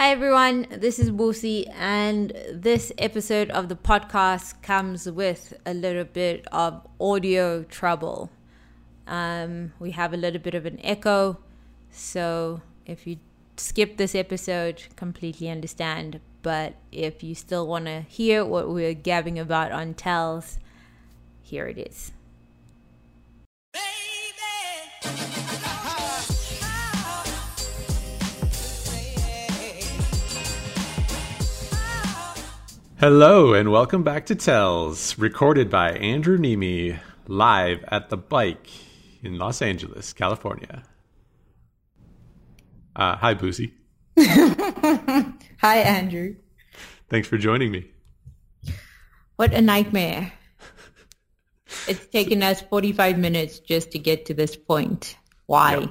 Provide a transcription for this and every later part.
Hi everyone, this is Busi, and this episode of the podcast comes with a little bit of audio trouble. Um, we have a little bit of an echo, so if you skip this episode, completely understand. But if you still want to hear what we're gabbing about on Tells, here it is. Hello and welcome back to Tells, recorded by Andrew Neeme, live at the bike in Los Angeles, California. Uh, hi, Busi. Hi, Andrew. Thanks for joining me. What a nightmare. it's taken us 45 minutes just to get to this point. Why? Yep.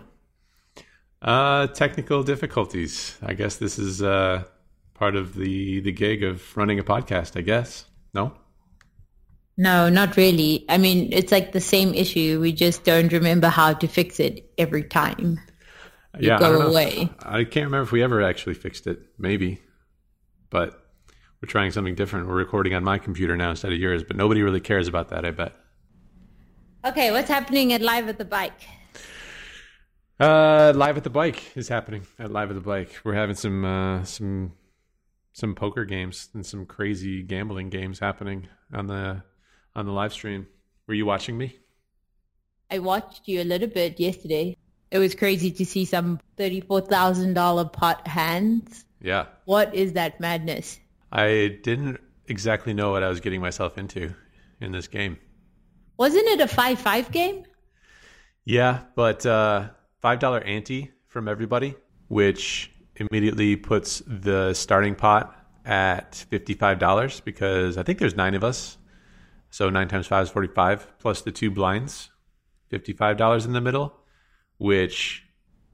Uh, technical difficulties. I guess this is uh, part of the the gig of running a podcast. I guess no. No, not really. I mean, it's like the same issue. We just don't remember how to fix it every time. You yeah, go I away. I can't remember if we ever actually fixed it. Maybe, but we're trying something different. We're recording on my computer now instead of yours, but nobody really cares about that. I bet. Okay, what's happening at Live at the Bike? Uh, live at the bike is happening at live at the bike. We're having some uh, some some poker games and some crazy gambling games happening on the on the live stream. Were you watching me? I watched you a little bit yesterday. It was crazy to see some thirty-four thousand dollar pot hands. Yeah. What is that madness? I didn't exactly know what I was getting myself into in this game. Wasn't it a five-five game? Yeah, but uh, five dollar ante from everybody, which immediately puts the starting pot at fifty-five dollars because I think there's nine of us, so nine times five is forty-five plus the two blinds, fifty-five dollars in the middle, which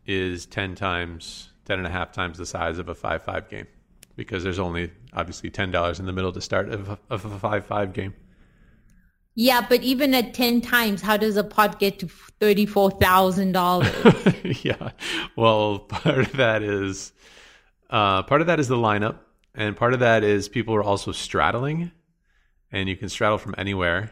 is ten times, ten and a half times the size of a five-five game because there's only obviously ten dollars in the middle to start of a, of a five-five game. Yeah, but even at 10 times, how does a pot get to $34,000? yeah. Well, part of that is uh, part of that is the lineup, and part of that is people are also straddling, and you can straddle from anywhere.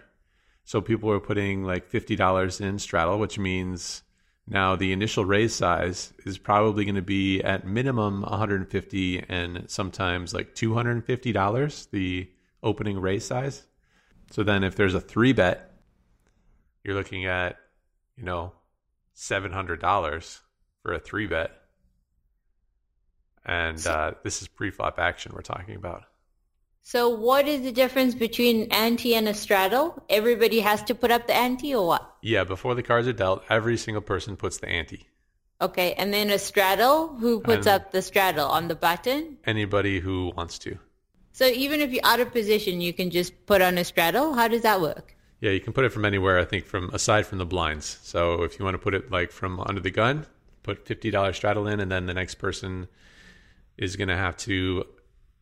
So people are putting like fifty dollars in straddle, which means now the initial raise size is probably going to be at minimum 150 and sometimes like 250 dollars the opening raise size. So then if there's a three bet, you're looking at, you know, $700 for a three bet. And uh, this is pre-flop action we're talking about. so what is the difference between an ante and a straddle? Everybody has to put up the ante or what? Yeah, before the cards are dealt, every single person puts the ante. Okay, and then a straddle, who puts up the straddle on the button? Anybody who wants to. So even if you're out of position, you can just put on a straddle? How does that work? Yeah, you can put it from anywhere, I think, from aside from the blinds. So if you want to put it like from under the gun, put $50 straddle in, and then the next person is going to have to,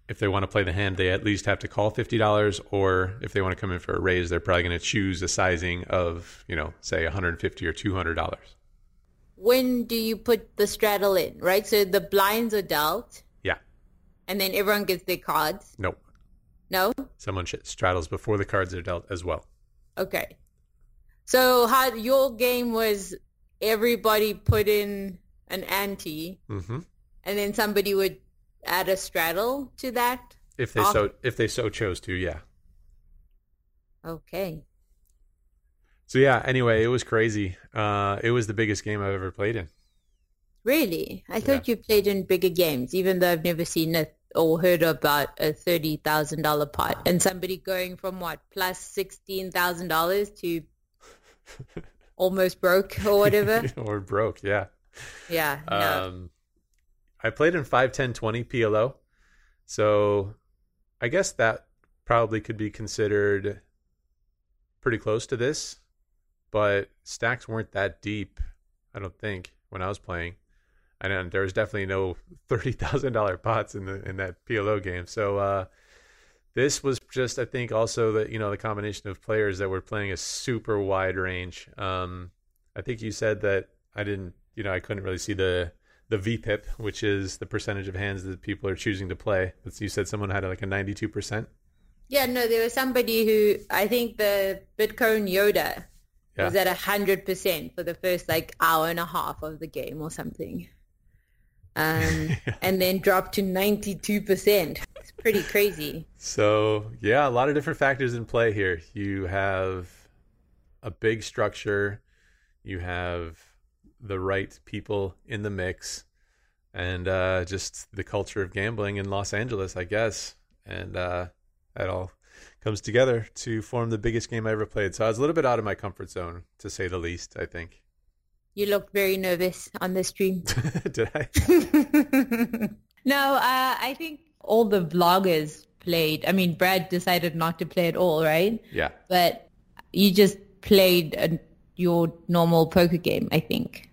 if they want to play the hand, they at least have to call $50. Or if they want to come in for a raise, they're probably going to choose a sizing of, you know, say 150 or $200. When do you put the straddle in, right? So the blinds are dealt. And then everyone gets their cards. Nope. No? Someone sh- straddles before the cards are dealt as well. Okay. So how your game was everybody put in an ante hmm and then somebody would add a straddle to that? If they Off- so if they so chose to, yeah. Okay. So yeah. Anyway, it was crazy. Uh, it was the biggest game I've ever played in. Really? I thought you played in bigger games, even though I've never seen it or heard about a thirty thousand dollar pot. And somebody going from what, plus sixteen thousand dollars to almost broke or whatever. or broke, yeah. yeah. No. Um, I played in 5, 10, 20 PLO. So I guess that probably could be considered pretty close to this, but stacks weren't that deep, I don't think, when I was playing. And there was definitely no thirty thousand dollar pots in the in that PLO game. So uh, this was just, I think, also that you know the combination of players that were playing a super wide range. Um, I think you said that I didn't, you know, I couldn't really see the the VPIP, which is the percentage of hands that people are choosing to play. But you said someone had like a 92%. Yeah, no, there was somebody who I think the Bitcoin Yoda Yeah. was at hundred percent for the first like hour and a half of the game or something, um, and then dropped to ninety two percent. It's pretty crazy. So, yeah, a lot of different factors in play here. You have a big structure, you have the right people in the mix, and uh, just the culture of gambling in Los Angeles, I guess. And uh, that all comes together to form the biggest game I ever played. So I was a little bit out of my comfort zone, to say the least, I think. You looked very nervous on the stream. Did I? no, uh, I think all the vloggers played. I mean, Brad decided not to play at all, right? Yeah. But you just played a, your normal poker game, I think.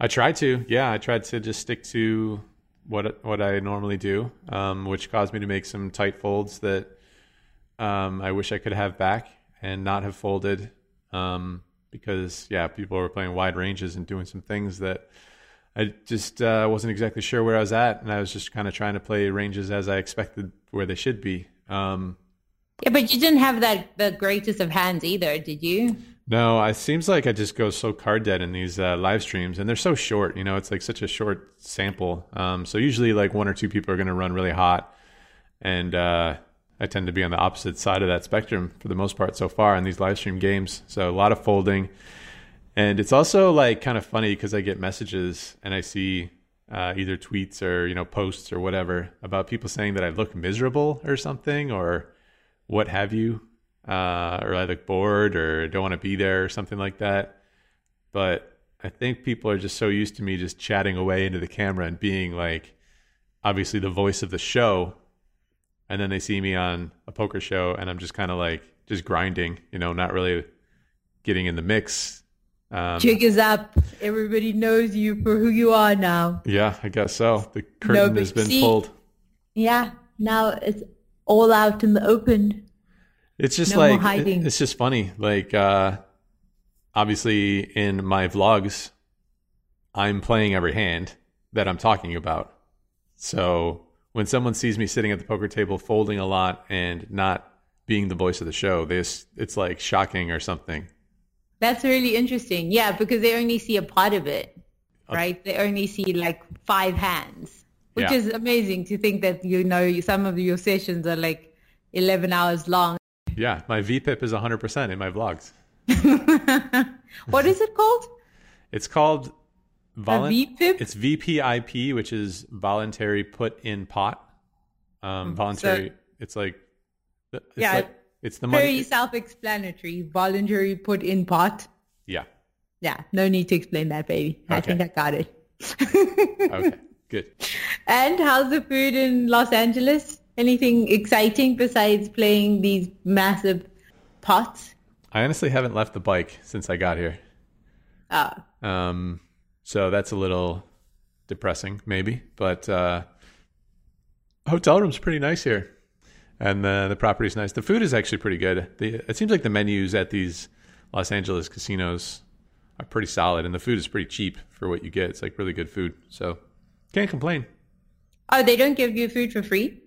I tried to. Yeah, I tried to just stick to what what I normally do, um, which caused me to make some tight folds that um, I wish I could have back and not have folded. Um, because yeah, people were playing wide ranges and doing some things that I just uh, wasn't exactly sure where I was at, and I was just kind of trying to play ranges as I expected where they should be. Um, Yeah, but you didn't have that the greatest of hands either, did you? No, it seems like I just go so card dead in these uh, live streams, and they're so short. You know, it's like such a short sample. Um, so usually, like one or two people are going to run really hot, and uh, I tend to be on the opposite side of that spectrum for the most part so far in these live stream games. So a lot of folding, and it's also like kind of funny because I get messages and I see uh, either tweets or you know posts or whatever about people saying that I look miserable or something or what have you uh, or I look bored or don't want to be there or something like that. But I think people are just so used to me just chatting away into the camera and being like, obviously the voice of the show. And then they see me on a poker show and I'm just kind of like, just grinding, you know, not really getting in the mix. Um, Jig is up. Everybody knows you for who you are now. yeah, I guess so. The curtain but has been see- pulled. Yeah, now it's all out in the open. It's just No like hiding. it's just funny. Like uh obviously in my vlogs I'm playing every hand that I'm talking about. So when someone sees me sitting at the poker table folding a lot and not being the voice of the show, it's like shocking or something. That's really interesting. Yeah, because they only see a part of it, right? They only see like five hands, which Yeah. is amazing to think that, you know, some of your sessions are like 11 hours long. Yeah, my VPIP is 100% in my vlogs. What is it called? It's called volun- VPIP? It's VPIP, which is voluntary put in pot. Um, voluntary. it's like, it's Yeah, like, it's the money. Very self-explanatory. Voluntary put in pot. yeah. Yeah, no need to explain that, baby. I think I got it. Okay. Good. And how's the food in Los Angeles? Anything exciting besides playing these massive pots? I honestly haven't left the bike since I got here. Oh, Um, so that's a little depressing, maybe. But uh, hotel room's pretty nice here, and the the property's nice. The food is actually pretty good. The, it seems like the menus at these Los Angeles casinos are pretty solid, and the food is pretty cheap for what you get. It's like really good food, so can't complain. oh, they don't give you food for free?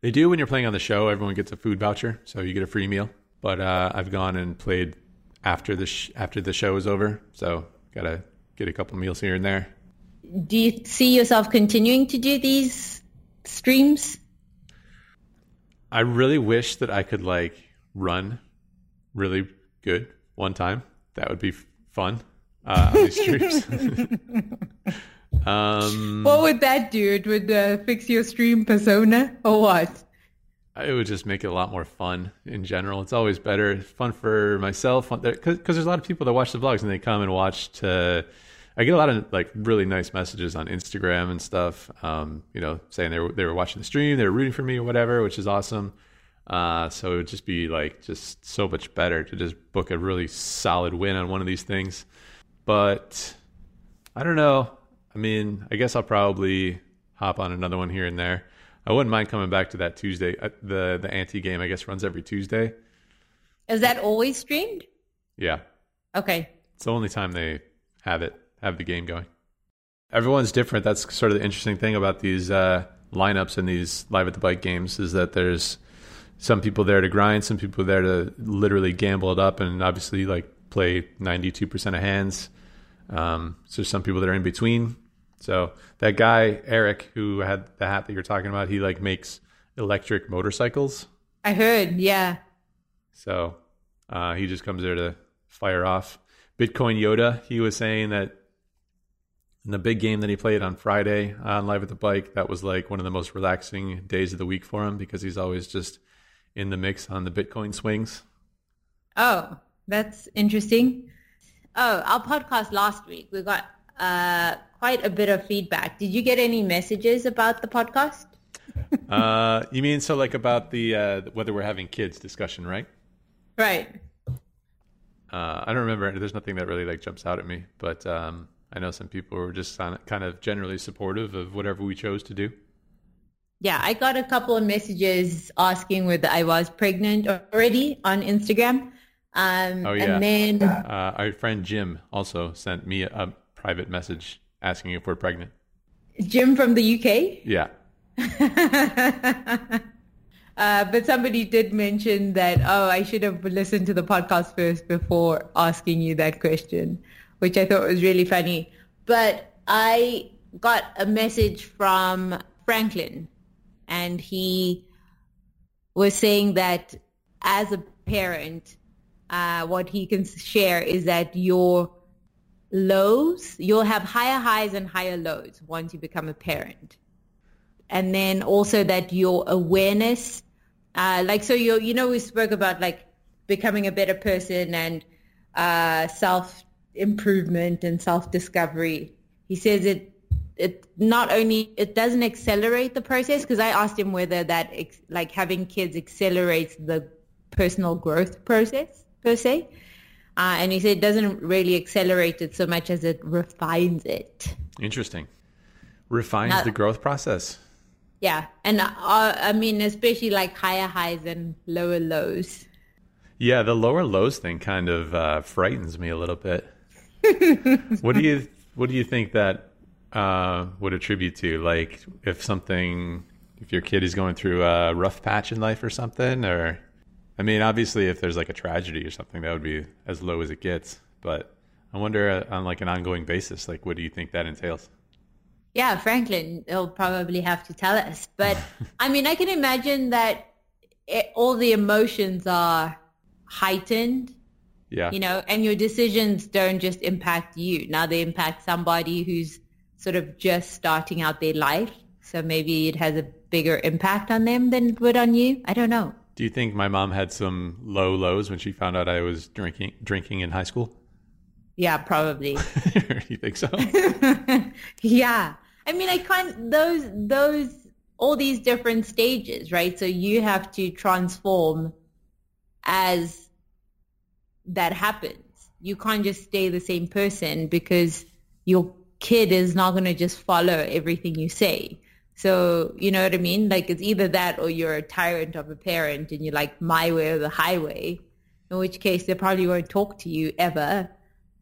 They do when you're playing on the show. Everyone gets a food voucher, so you get a free meal. But uh, I've gone and played after the sh- after the show is over, so gotta get a couple meals here and there. Do you see yourself continuing to do these streams? I really wish that I could like run really good one time. That would be fun uh, on these streams. um, What would that do? It would uh, fix your stream persona or what? It would just make it a lot more fun in general. It's always better, fun for myself, because there's a lot of people that watch the vlogs and they come and watch to. I get a lot of like really nice messages on Instagram and stuff. Um, you know, saying they were they were watching the stream, they were rooting for me or whatever, which is awesome. Uh, so it would just be like just so much better to just book a really solid win on one of these things. But I don't know. I mean, I guess I'll probably hop on another one here and there. I wouldn't mind coming back to that Tuesday. Uh, the the ante game I guess runs every Tuesday. Is that always streamed? Yeah, Okay. it's the only time they have it have the game going. everyone's different. That's sort of the interesting thing about these uh, lineups and these live at the bike games is that there's some people there to grind, some people there to literally gamble it up, and obviously like play 92% of hands. Um, so some people that are in between. So that guy Eric, who had the hat that you're talking about, he like makes electric motorcycles. I heard, yeah. So uh, he just comes there to fire off. Bitcoin Yoda, he was saying that in the big game that he played on Friday on Live at the Bike, that was like one of the most relaxing days of the week for him because he's always just in the mix on the Bitcoin swings. Oh, that's interesting. Oh, our podcast last week, we got uh, quite a bit of feedback. Did you get any messages about the podcast? uh, you mean so like about the uh, whether we're having kids discussion, right? Right. Uh, I don't remember. There's nothing that really like jumps out at me, but um, I know some people were just kind of generally supportive of whatever we chose to do. Yeah, I got a couple of messages asking whether I was pregnant already on Instagram. Um, oh yeah. And then uh, our friend Jim also sent me a, a private message asking if we're pregnant. Jim from the UK. Yeah. uh, but somebody did mention that, oh, I should have listened to the podcast first before asking you that question, which I thought was really funny. But I got a message from Franklin, and he was saying that as a parent, uh, what he can share is that your lows, you'll have higher highs and higher lows once you become a parent. And then also that your awareness uh, like so you you know we spoke about like becoming a better person and uh, self improvement and self discovery he says it it not only it doesn't accelerate the process because i asked him whether that ex, like having kids accelerates the personal growth process per se uh, and he said it doesn't really accelerate it so much as it refines it interesting refines now, the growth process yeah, and uh, I mean, especially like higher highs and lower lows. Yeah, the lower lows thing kind of uh, frightens me a little bit. what do you What do you think that uh, would attribute to? Like, if something, if your kid is going through a rough patch in life or something, or I mean, obviously, if there's like a tragedy or something, that would be as low as it gets. But I wonder, uh, on like an ongoing basis, like, what do you think that entails? Yeah, Franklin, he'll probably have to tell us. But I mean, I can imagine that it, all the emotions are heightened. Yeah. You know, and your decisions don't just impact you. Now they impact somebody who's sort of just starting out their life. So maybe it has a bigger impact on them than it would on you. I don't know. Do you think my mom had some low lows when she found out I was drinking drinking in high school? Yeah, probably. you think so? yeah. I mean, I can't, those, those, all these different stages, right? So you have to transform as that happens. You can't just stay the same person because your kid is not going to just follow everything you say. So, you know what I mean? Like it's either that or you're a tyrant of a parent and you're like my way or the highway, in which case they probably won't talk to you ever.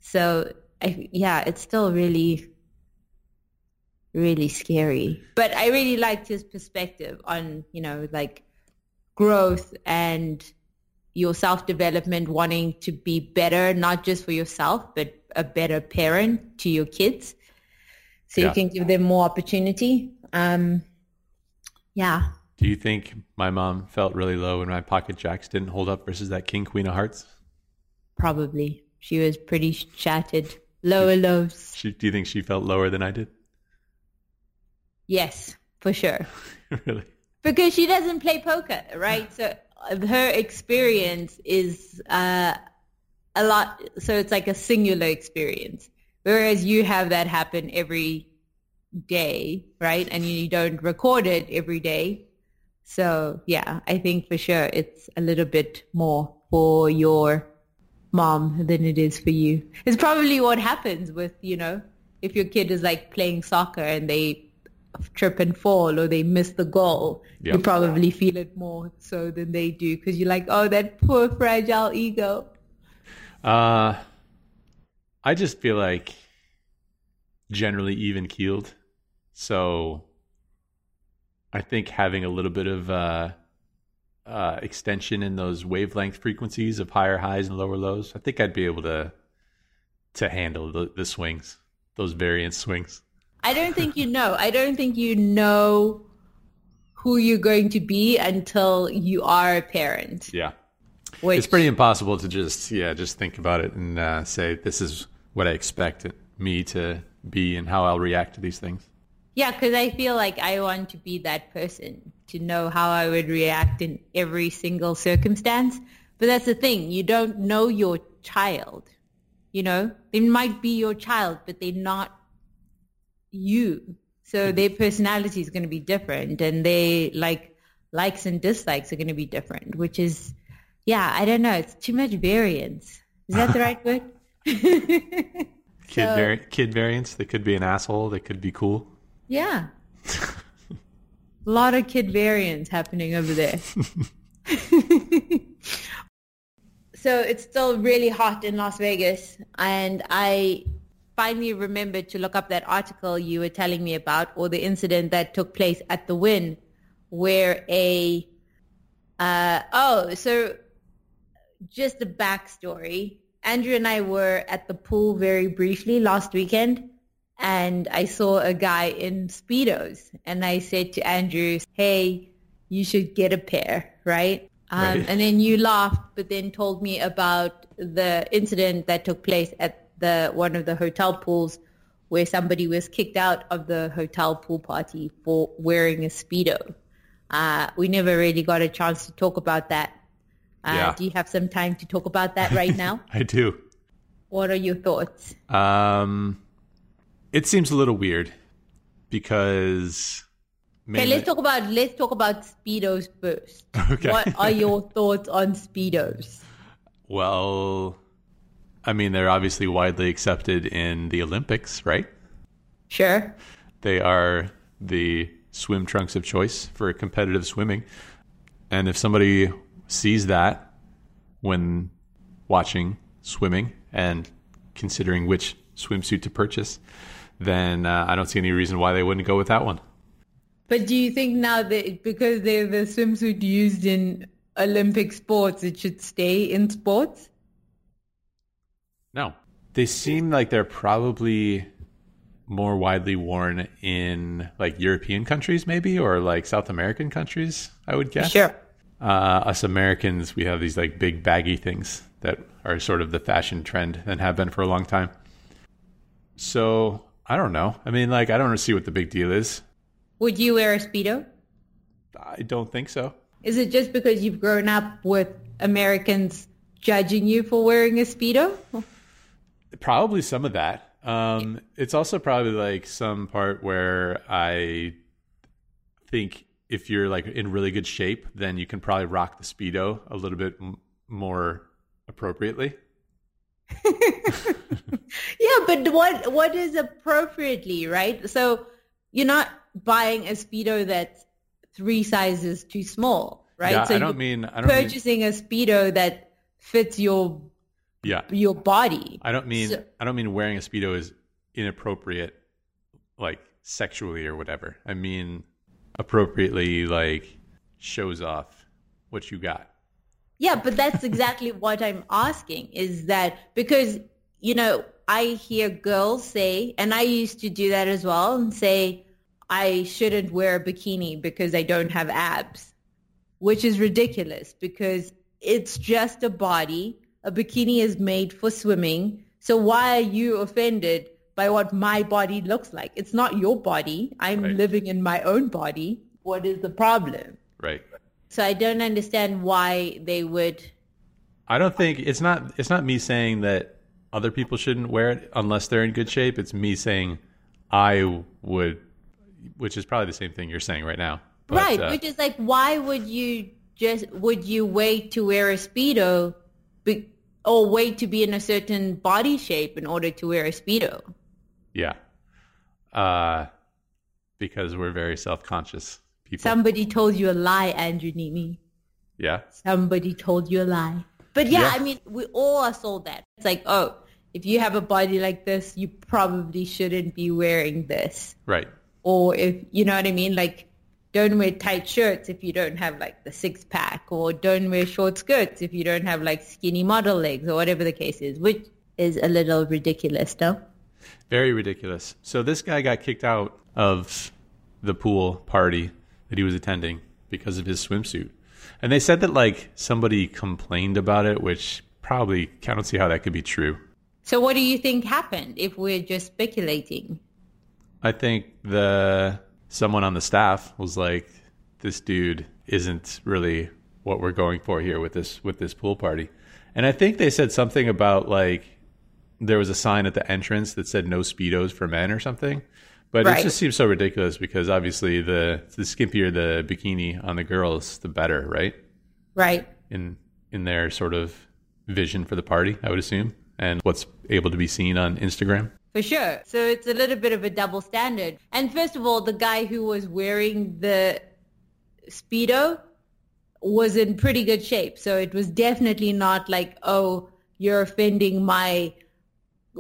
So, I, yeah, it's still really really scary. But I really liked his perspective on, you know, like growth and your self-development, wanting to be better, not just for yourself, but a better parent to your kids. So yeah. you can give them more opportunity. Um, yeah. Do you think my mom felt really low when my pocket jacks didn't hold up versus that king queen of hearts? Probably. She was pretty shattered. Lower lows. She, do you think she felt lower than I did? Yes, for sure. really? Because she doesn't play poker, right? So uh, her experience is uh, a lot. So it's like a singular experience, whereas you have that happen every day, right? And you don't record it every day. So yeah, I think for sure it's a little bit more for your mom than it is for you. It's probably what happens with, you know, if your kid is like playing soccer and they trip and fall or they miss the goal, yep. you probably feel it more so than they do because you're like, oh, that poor fragile ego. Uh, I just feel like generally even keeled. So I think having a little bit of uh, uh, extension in those wavelength frequencies of higher highs and lower lows, I think I'd be able to to handle the, the swings, those variance swings. I don't think you know. I don't think you know who you're going to be until you are a parent. Yeah. Which, it's pretty impossible to just yeah just think about it and uh, say this is what I expect me to be and how I'll react to these things. Yeah, because I feel like I want to be that person to know how I would react in every single circumstance. But that's the thing, you don't know your child. You know, they might be your child, but they're not you. So mm-hmm. their personality is going to be different, and they like likes and dislikes are going to be different. Which is, yeah, I don't know. It's too much variance. Is that the right word? kid so, vari- kid variance. They could be an asshole. They could be cool. Yeah. a lot of kid variants happening over there. so it's still really hot in Las Vegas, and I finally remembered to look up that article you were telling me about, or the incident that took place at the Wynn, where a uh, oh, so just a backstory. Andrew and I were at the pool very briefly last weekend, and I saw a guy in speedos, and I said to Andrew, "Hey, you should get a pair, right?" Um, right. And then you laughed, but then told me about the incident that took place at the one of the hotel pools where somebody was kicked out of the hotel pool party for wearing a speedo. Uh, we never really got a chance to talk about that. Uh, yeah. Do you have some time to talk about that right now? I do. What are your thoughts? Um, it seems a little weird because Okay, let's talk about let's talk about speedos first. Okay. What are your thoughts on speedos? Well, I mean, they're obviously widely accepted in the Olympics, right? Sure. They are the swim trunks of choice for competitive swimming. And if somebody sees that when watching swimming and considering which swimsuit to purchase, then uh, I don't see any reason why they wouldn't go with that one. But do you think now that because they're the swimsuit used in Olympic sports, it should stay in sports? No. They seem like they're probably more widely worn in like European countries, maybe, or like South American countries, I would guess. Sure. Uh, us Americans, we have these like big baggy things that are sort of the fashion trend and have been for a long time. So I don't know. I mean, like, I don't see what the big deal is. Would you wear a Speedo? I don't think so. Is it just because you've grown up with Americans judging you for wearing a Speedo? Probably some of that. Um, it's also probably like some part where I think if you're like in really good shape, then you can probably rock the Speedo a little bit m- more appropriately. yeah, but what what is appropriately, right? So you're not buying a speedo that's three sizes too small, right? Yeah, so I don't mean I don't purchasing mean, a speedo that fits your yeah your body. I don't mean so, I don't mean wearing a speedo is inappropriate, like sexually or whatever. I mean appropriately, like shows off what you got. Yeah, but that's exactly what I'm asking. Is that because you know I hear girls say, and I used to do that as well, and say I shouldn't wear a bikini because I don't have abs, which is ridiculous because it's just a body. A bikini is made for swimming. So why are you offended by what my body looks like? It's not your body. I'm right. living in my own body. What is the problem? Right. So I don't understand why they would. I don't think it's not. It's not me saying that other people shouldn't wear it unless they're in good shape. It's me saying I would which is probably the same thing you're saying right now. But, right, uh, which is like, why would you just would you wait to wear a speedo, be, or wait to be in a certain body shape in order to wear a speedo? Yeah, uh, because we're very self conscious people. Somebody told you a lie, Andrew Neeme. Yeah. Somebody told you a lie. But yeah, yeah, I mean, we all are sold that. It's like, oh, if you have a body like this, you probably shouldn't be wearing this. Right. Or if, you know what I mean? Like, don't wear tight shirts if you don't have like the six pack or don't wear short skirts if you don't have like skinny model legs or whatever the case is, which is a little ridiculous, no? Very ridiculous. So this guy got kicked out of the pool party that he was attending because of his swimsuit. And they said that like somebody complained about it, which probably I don't see how that could be true. So what do you think happened if we're just speculating? I think the someone on the staff was like, "This dude isn't really what we're going for here with this with this pool party," and I think they said something about like there was a sign at the entrance that said "No speedos for men" or something. But Right. it just seems so ridiculous because obviously the the skimpier the bikini on the girls, the better, right? Right. In in their sort of vision for the party, I would assume, and what's able to be seen on Instagram. For sure. So it's a little bit of a double standard. And first of all, the guy who was wearing the Speedo was in pretty good shape. So it was definitely not like, oh, you're offending my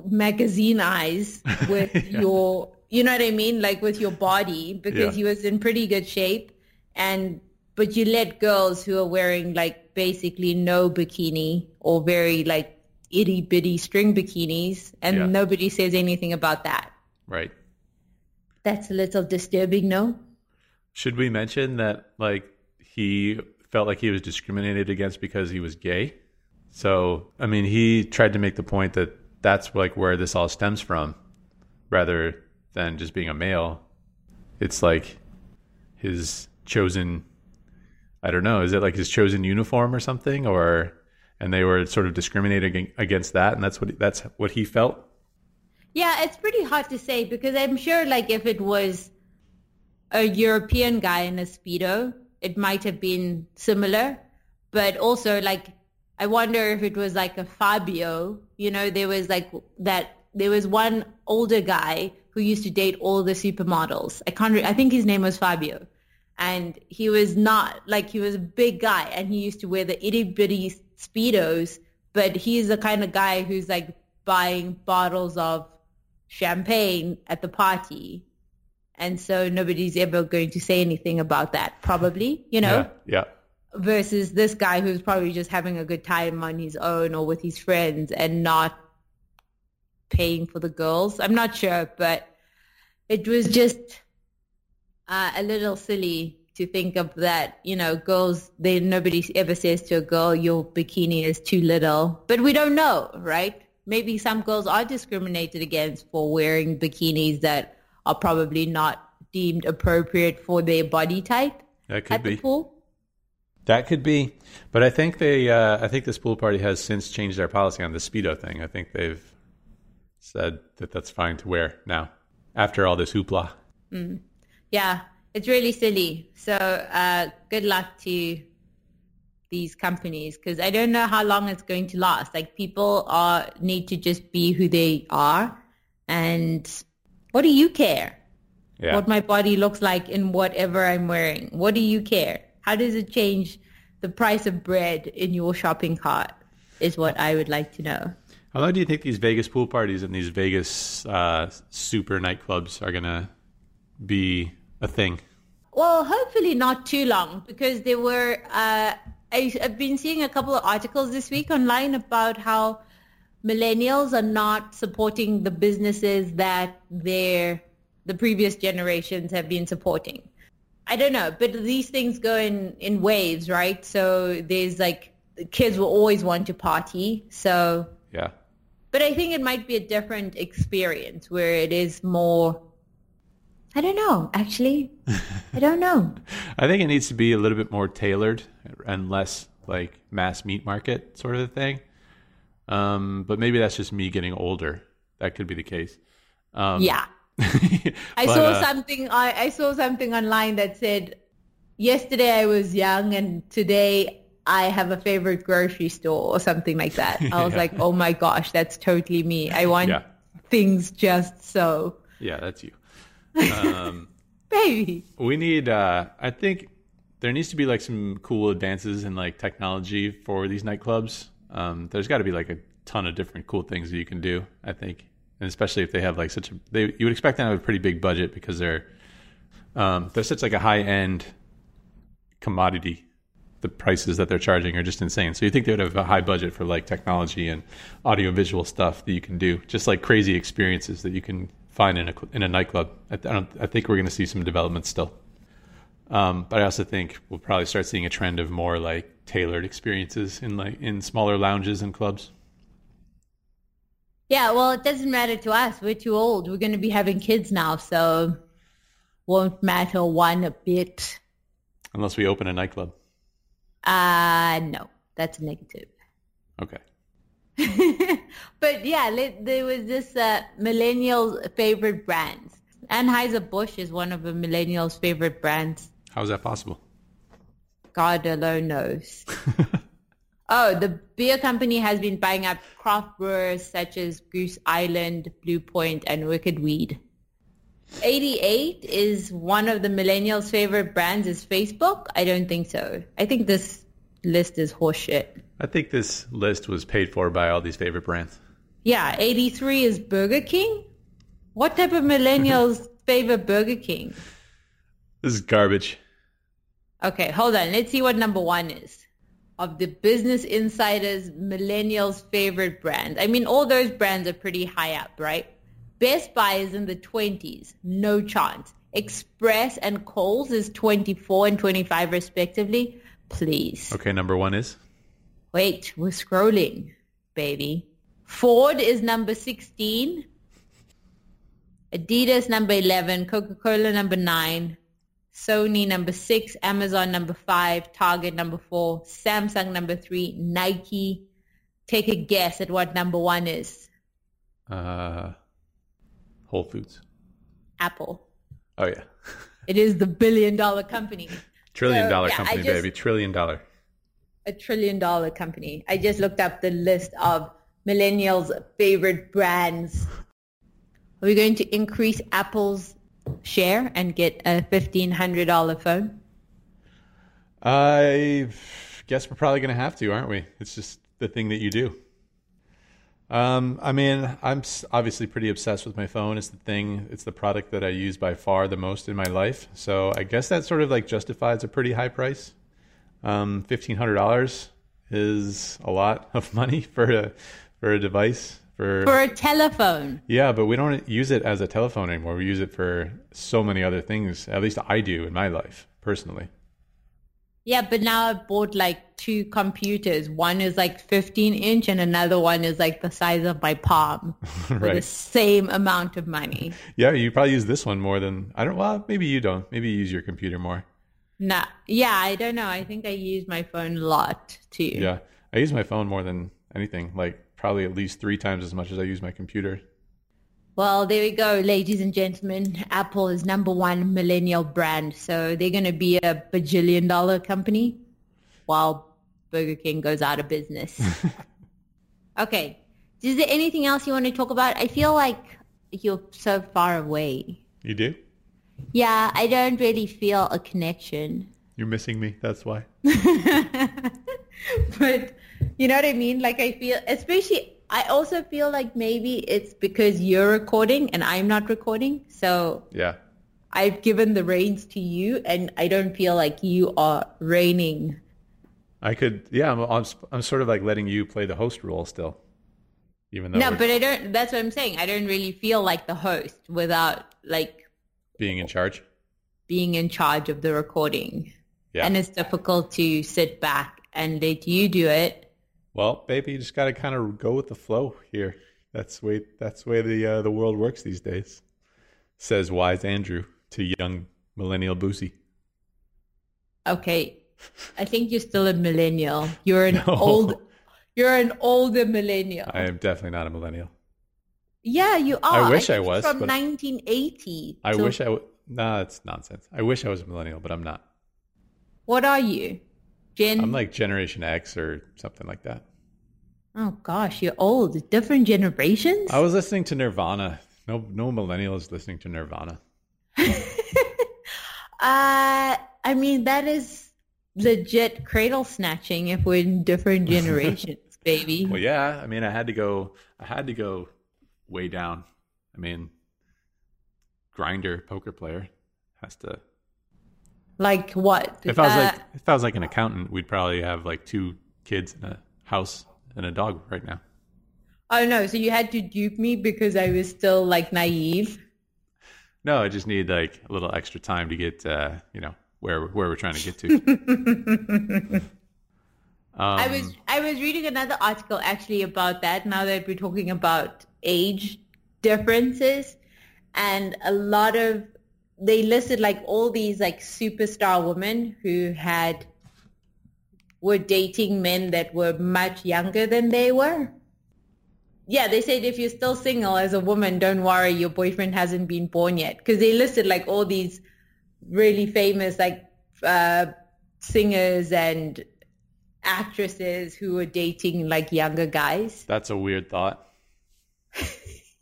magazine eyes with your, you know what I mean? Like with your body because Yeah. he was in pretty good shape. And, but you let girls who are wearing like basically no bikini or very like itty bitty string bikinis and Yeah. nobody says anything about that. Right. That's a little disturbing, no? Should we mention that like he felt like he was discriminated against because he was gay? So, I mean, he tried to make the point that that's like where this all stems from rather than just being a male. It's like his chosen I don't know, is it like his chosen uniform or something or and they were sort of discriminating against that and that's what that's what he felt? Yeah, it's pretty hard to say because I'm sure like if it was a European guy in a Speedo, it might have been similar. But also like I wonder if it was like a Fabio, you know, there was like that there was one older guy who used to date all the supermodels. I can't re- I think his name was Fabio. And he was not like he was a big guy and he used to wear the itty bitty speedos, but he's the kind of guy who's like buying bottles of champagne at the party. And so nobody's ever going to say anything about that, probably, you know, Yeah. Yeah. versus this guy who's probably just having a good time on his own or with his friends and not paying for the girls. I'm not sure, but it was just uh, a little silly to think of that, you know, girls, they, nobody ever says to a girl, your bikini is too little, but we don't know, right? Maybe some girls are discriminated against for wearing bikinis that are probably not deemed appropriate for their body type That could at be. the pool. That could be, but I think they, uh, I think this pool party has since changed their policy on the speedo thing. I think they've said that that's fine to wear now after all this hoopla. Yeah, it's really silly. So uh, good luck to these companies because I don't know how long it's going to last. Like people are need to just be who they are, and what do you care? Yeah, What my body looks like in whatever I'm wearing. What do you care? How does it change the price of bread in your shopping cart? Is what I would like to know. How long do you think these Vegas pool parties and these Vegas uh, super nightclubs are gonna be a thing? Well, hopefully not too long because there were. Uh, I, I've been seeing a couple of articles this week online about how millennials are not supporting the businesses that their the previous generations have been supporting. I don't know, but these things go in in waves, right? So there's like kids will always want to party, so Yeah, but I think it might be a different experience where it is more. I don't know. Actually, I don't know. I think it needs to be a little bit more tailored and less like mass meat market sort of a thing. Um, but maybe that's just me getting older. That could be the case. Um, Yeah, I saw uh, something. I, I saw something online that said, "Yesterday I was young, and today I have a favorite grocery store or something like that." I was Yeah. like, "Oh my gosh, that's totally me. I want Yeah. things just so, Yeah, that's you. Um, baby." we need. Uh, I think there needs to be like some cool advances in like technology for these nightclubs. Um, there's got to be like a ton of different cool things that you can do. I think, and especially if they have like such a they you would expect them to have a pretty big budget because they're um, they're such like a high end commodity. The prices that they're charging are just insane. So you think they would have a high budget for like technology and audio visual stuff that you can do, just like crazy experiences that you can find in a in a nightclub. I, I don't. I think we're going to see some development still. Um, but I also think we'll probably start seeing a trend of more like tailored experiences in like in smaller lounges and clubs. Yeah, well, it doesn't matter to us. We're too old. We're going to be having kids now, so won't matter one bit. Unless we open a nightclub. Uh no, that's a negative. Okay. but yeah, there was this uh, millennials' favorite brands. Anheuser Busch is one of the millennials' favorite brands. How is that possible? God alone knows. oh, the beer company has been buying up craft brewers such as Goose Island, Blue Point, and Wicked Weed. 88 is one of the millennials' favorite brands is Facebook? I don't think so. I think this list is horseshit. I think this list was paid for by all these favorite brands. Yeah, 83 is Burger King. What type of millennials favor Burger King? This is garbage. Okay, hold on. Let's see what number one is of the Business Insider's millennials' favorite brands. I mean, all those brands are pretty high up, right? Best Buy is in the 20s. No chance. Express and Kohl's is 24 and 25 respectively. Please. Okay, number one is? Wait, we're scrolling, baby. Ford is number 16. Adidas number 11. Coca-Cola number 9. Sony number 6. Amazon number 5. Target number 4. Samsung number 3. Nike. Take a guess at what number 1 is. Uh, Whole Foods. Apple. Oh, yeah. it is the billion dollar company. Trillion so, dollar yeah, company, just, baby. Trillion dollar. A trillion dollar company. I just looked up the list of millennials' favorite brands. Are we going to increase Apple's share and get a $1,500 phone? I guess we're probably going to have to, aren't we? It's just the thing that you do. Um, I mean, I'm obviously pretty obsessed with my phone. It's the thing, it's the product that I use by far the most in my life. So I guess that sort of like justifies a pretty high price. Um, fifteen hundred dollars is a lot of money for a for a device for for a telephone. Yeah, but we don't use it as a telephone anymore. We use it for so many other things. At least I do in my life personally. Yeah, but now I've bought like two computers. One is like 15 inch and another one is like the size of my palm for right. the same amount of money. Yeah, you probably use this one more than I don't well, maybe you don't. Maybe you use your computer more. Nah. Yeah, I don't know. I think I use my phone a lot too. Yeah. I use my phone more than anything. Like probably at least 3 times as much as I use my computer. Well, there we go, ladies and gentlemen. Apple is number one millennial brand. So they're going to be a bajillion dollar company while Burger King goes out of business. okay. Is there anything else you want to talk about? I feel like you're so far away. You do? Yeah, I don't really feel a connection. You're missing me. That's why. but you know what I mean? Like I feel, especially I also feel like maybe it's because you're recording and I'm not recording. So yeah, I've given the reins to you, and I don't feel like you are reigning. I could, yeah, I'm, I'm, I'm sort of like letting you play the host role still, even though. No, but I don't. That's what I'm saying. I don't really feel like the host without like being in charge. Being in charge of the recording, yeah, and it's difficult to sit back and let you do it well, baby, you just got to kind of go with the flow here. That's way that's way the uh, the world works these days. Says wise Andrew to young millennial Busi. Okay, I think you're still a millennial. You're an no. old. You're an older millennial. I am definitely not a millennial. Yeah, you are. I wish I, I was from 1980. I so... wish I would. Nah, it's nonsense. I wish I was a millennial, but I'm not. What are you? Gen. I'm like Generation X or something like that. Oh gosh, you're old. Different generations. I was listening to Nirvana. No, no millennial is listening to Nirvana. uh, I mean that is legit cradle snatching if we're in different generations. baby. Well, yeah. I mean, I had to go. I had to go way down. I mean, grinder poker player has to. Like what? If I was like, if I was like an accountant, we'd probably have like two kids in a house and a dog right now. oh no, so you had to dupe me because I was still like naive. No, I just need like a little extra time to get, uh, you know, where where we're trying to get to. um, I was I was reading another article actually about that. Now that we're talking about age differences, and a lot of they listed like all these like superstar women who had were dating men that were much younger than they were. Yeah, they said if you're still single as a woman, don't worry, your boyfriend hasn't been born yet. Because they listed like all these really famous like uh, singers and actresses who were dating like younger guys. That's a weird thought.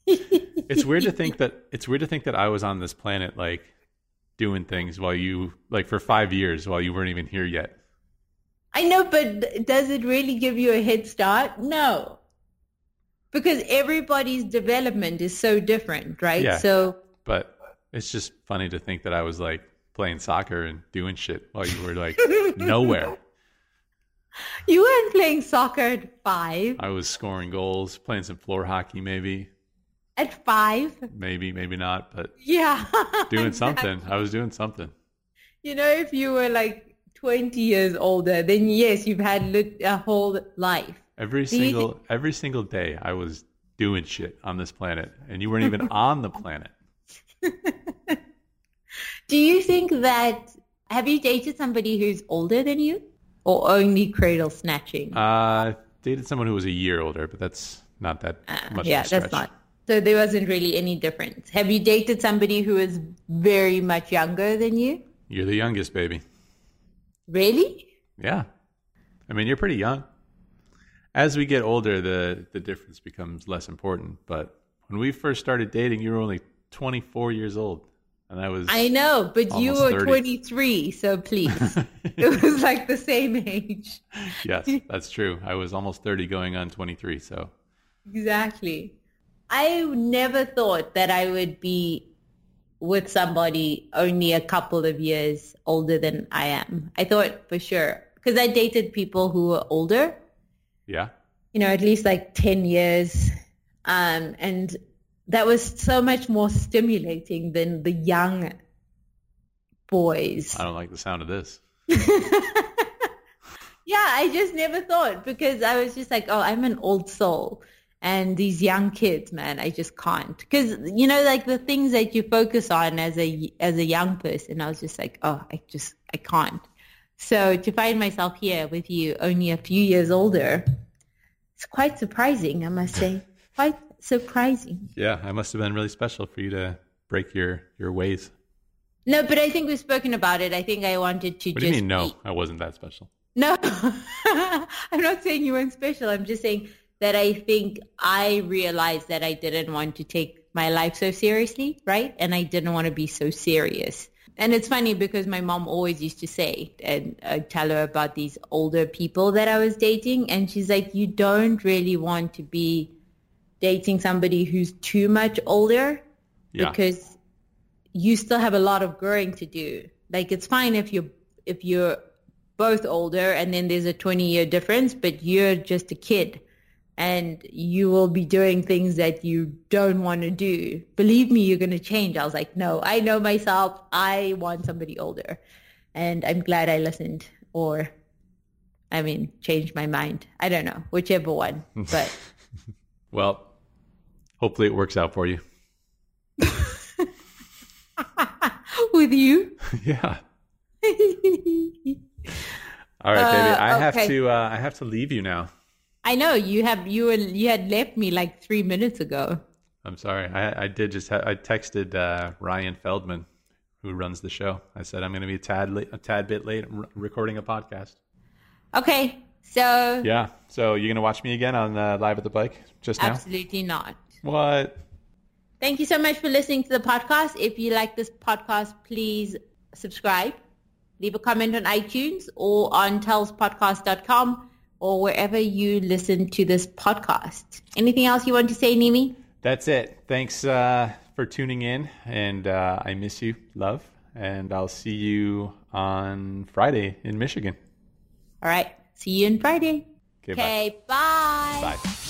it's weird to think that it's weird to think that I was on this planet like doing things while you like for five years while you weren't even here yet. I know, but does it really give you a head start? No. Because everybody's development is so different, right? Yeah. So But it's just funny to think that I was like playing soccer and doing shit while you were like nowhere. you weren't playing soccer at five. I was scoring goals, playing some floor hockey, maybe, At five? maybe, maybe not, but Yeah. doing Exactly. something. I was doing something. You know, if you were like 20 years older, then yes, you've had lit- a whole life. Every Do you thi- single every single day I was doing shit on this planet and you weren't even on the planet. Do you think that, have you dated somebody who's older than you? Or only cradle snatching? Uh dated someone who was a year older, but that's not that Uh, much yeah, of a stretch. that's not. So there wasn't really any difference. Have you dated somebody who is very much younger than you? You're the youngest, baby. Really? Yeah. I mean, you're pretty young. As we get older, the the difference becomes less important, but when we first started dating, you were only 24 years old, and I was I know, but you were 30. 23, so please. it was like the same age. yes, that's true. I was almost 30 going on 23, so Exactly. I never thought that I would be with somebody only a couple of years older than I am. I thought for sure because I dated people who were older, yeah. you know, at least like 10 years. Um, and that was so much more stimulating than the young boys. I don't like the sound of this. Yeah, I just never thought because I was just like, oh, I'm an old soul. And these young kids, man, I just can't. Because, you know, like the things that you focus on as a, as a young person, I was just like, oh, I just, I can't. So to find myself here with you only a few years older, it's quite surprising, I must say. Quite surprising. Yeah, I must have been really special for you to break your your ways. No, but I think we've spoken about it. I think I wanted to What just do you mean? No, be- I wasn't that special. No, I'm not saying you weren't special. I'm just saying that I think I realized that I didn't want to take my life so seriously, right? And I didn't want to be so serious. And it's funny because my mom always used to say, and I'd tell her about these older people that I was dating, and she's like, you don't really want to be dating somebody who's too much older Yeah. because you still have a lot of growing to do. Like it's fine if you're if you're both older and then there's a 20 year difference, but you're just a kid and you will be doing things that you don't want to do. Believe me, you're going to change. I was like, no, I know myself. I want somebody older. And I'm glad I listened or I mean, changed my mind. I don't know, whichever one, but Well, hopefully it works out for you. with you. yeah. All right, baby. Uh, I have to. Uh, I have to leave you now. I know you have you were you had left me like three minutes ago. I'm sorry. I, I did just. Ha- I texted uh, Ryan Feldman, who runs the show. I said I'm going to be a tad late, a tad bit late r- recording a podcast. Okay, so Yeah. So you're going to watch me again on uh, live at the bike just now? absolutely not. What? Thank you so much for listening to the podcast. If you like this podcast, please subscribe, leave a comment on iTunes or on telspodcast.com. or wherever you listen to this podcast. Anything else you want to say, Neeme? That's it. Thanks uh, for tuning in, and uh, I miss you, love, and I'll see you on Friday in Michigan. All right. See you on Friday. Okay, bye. bye. Bye.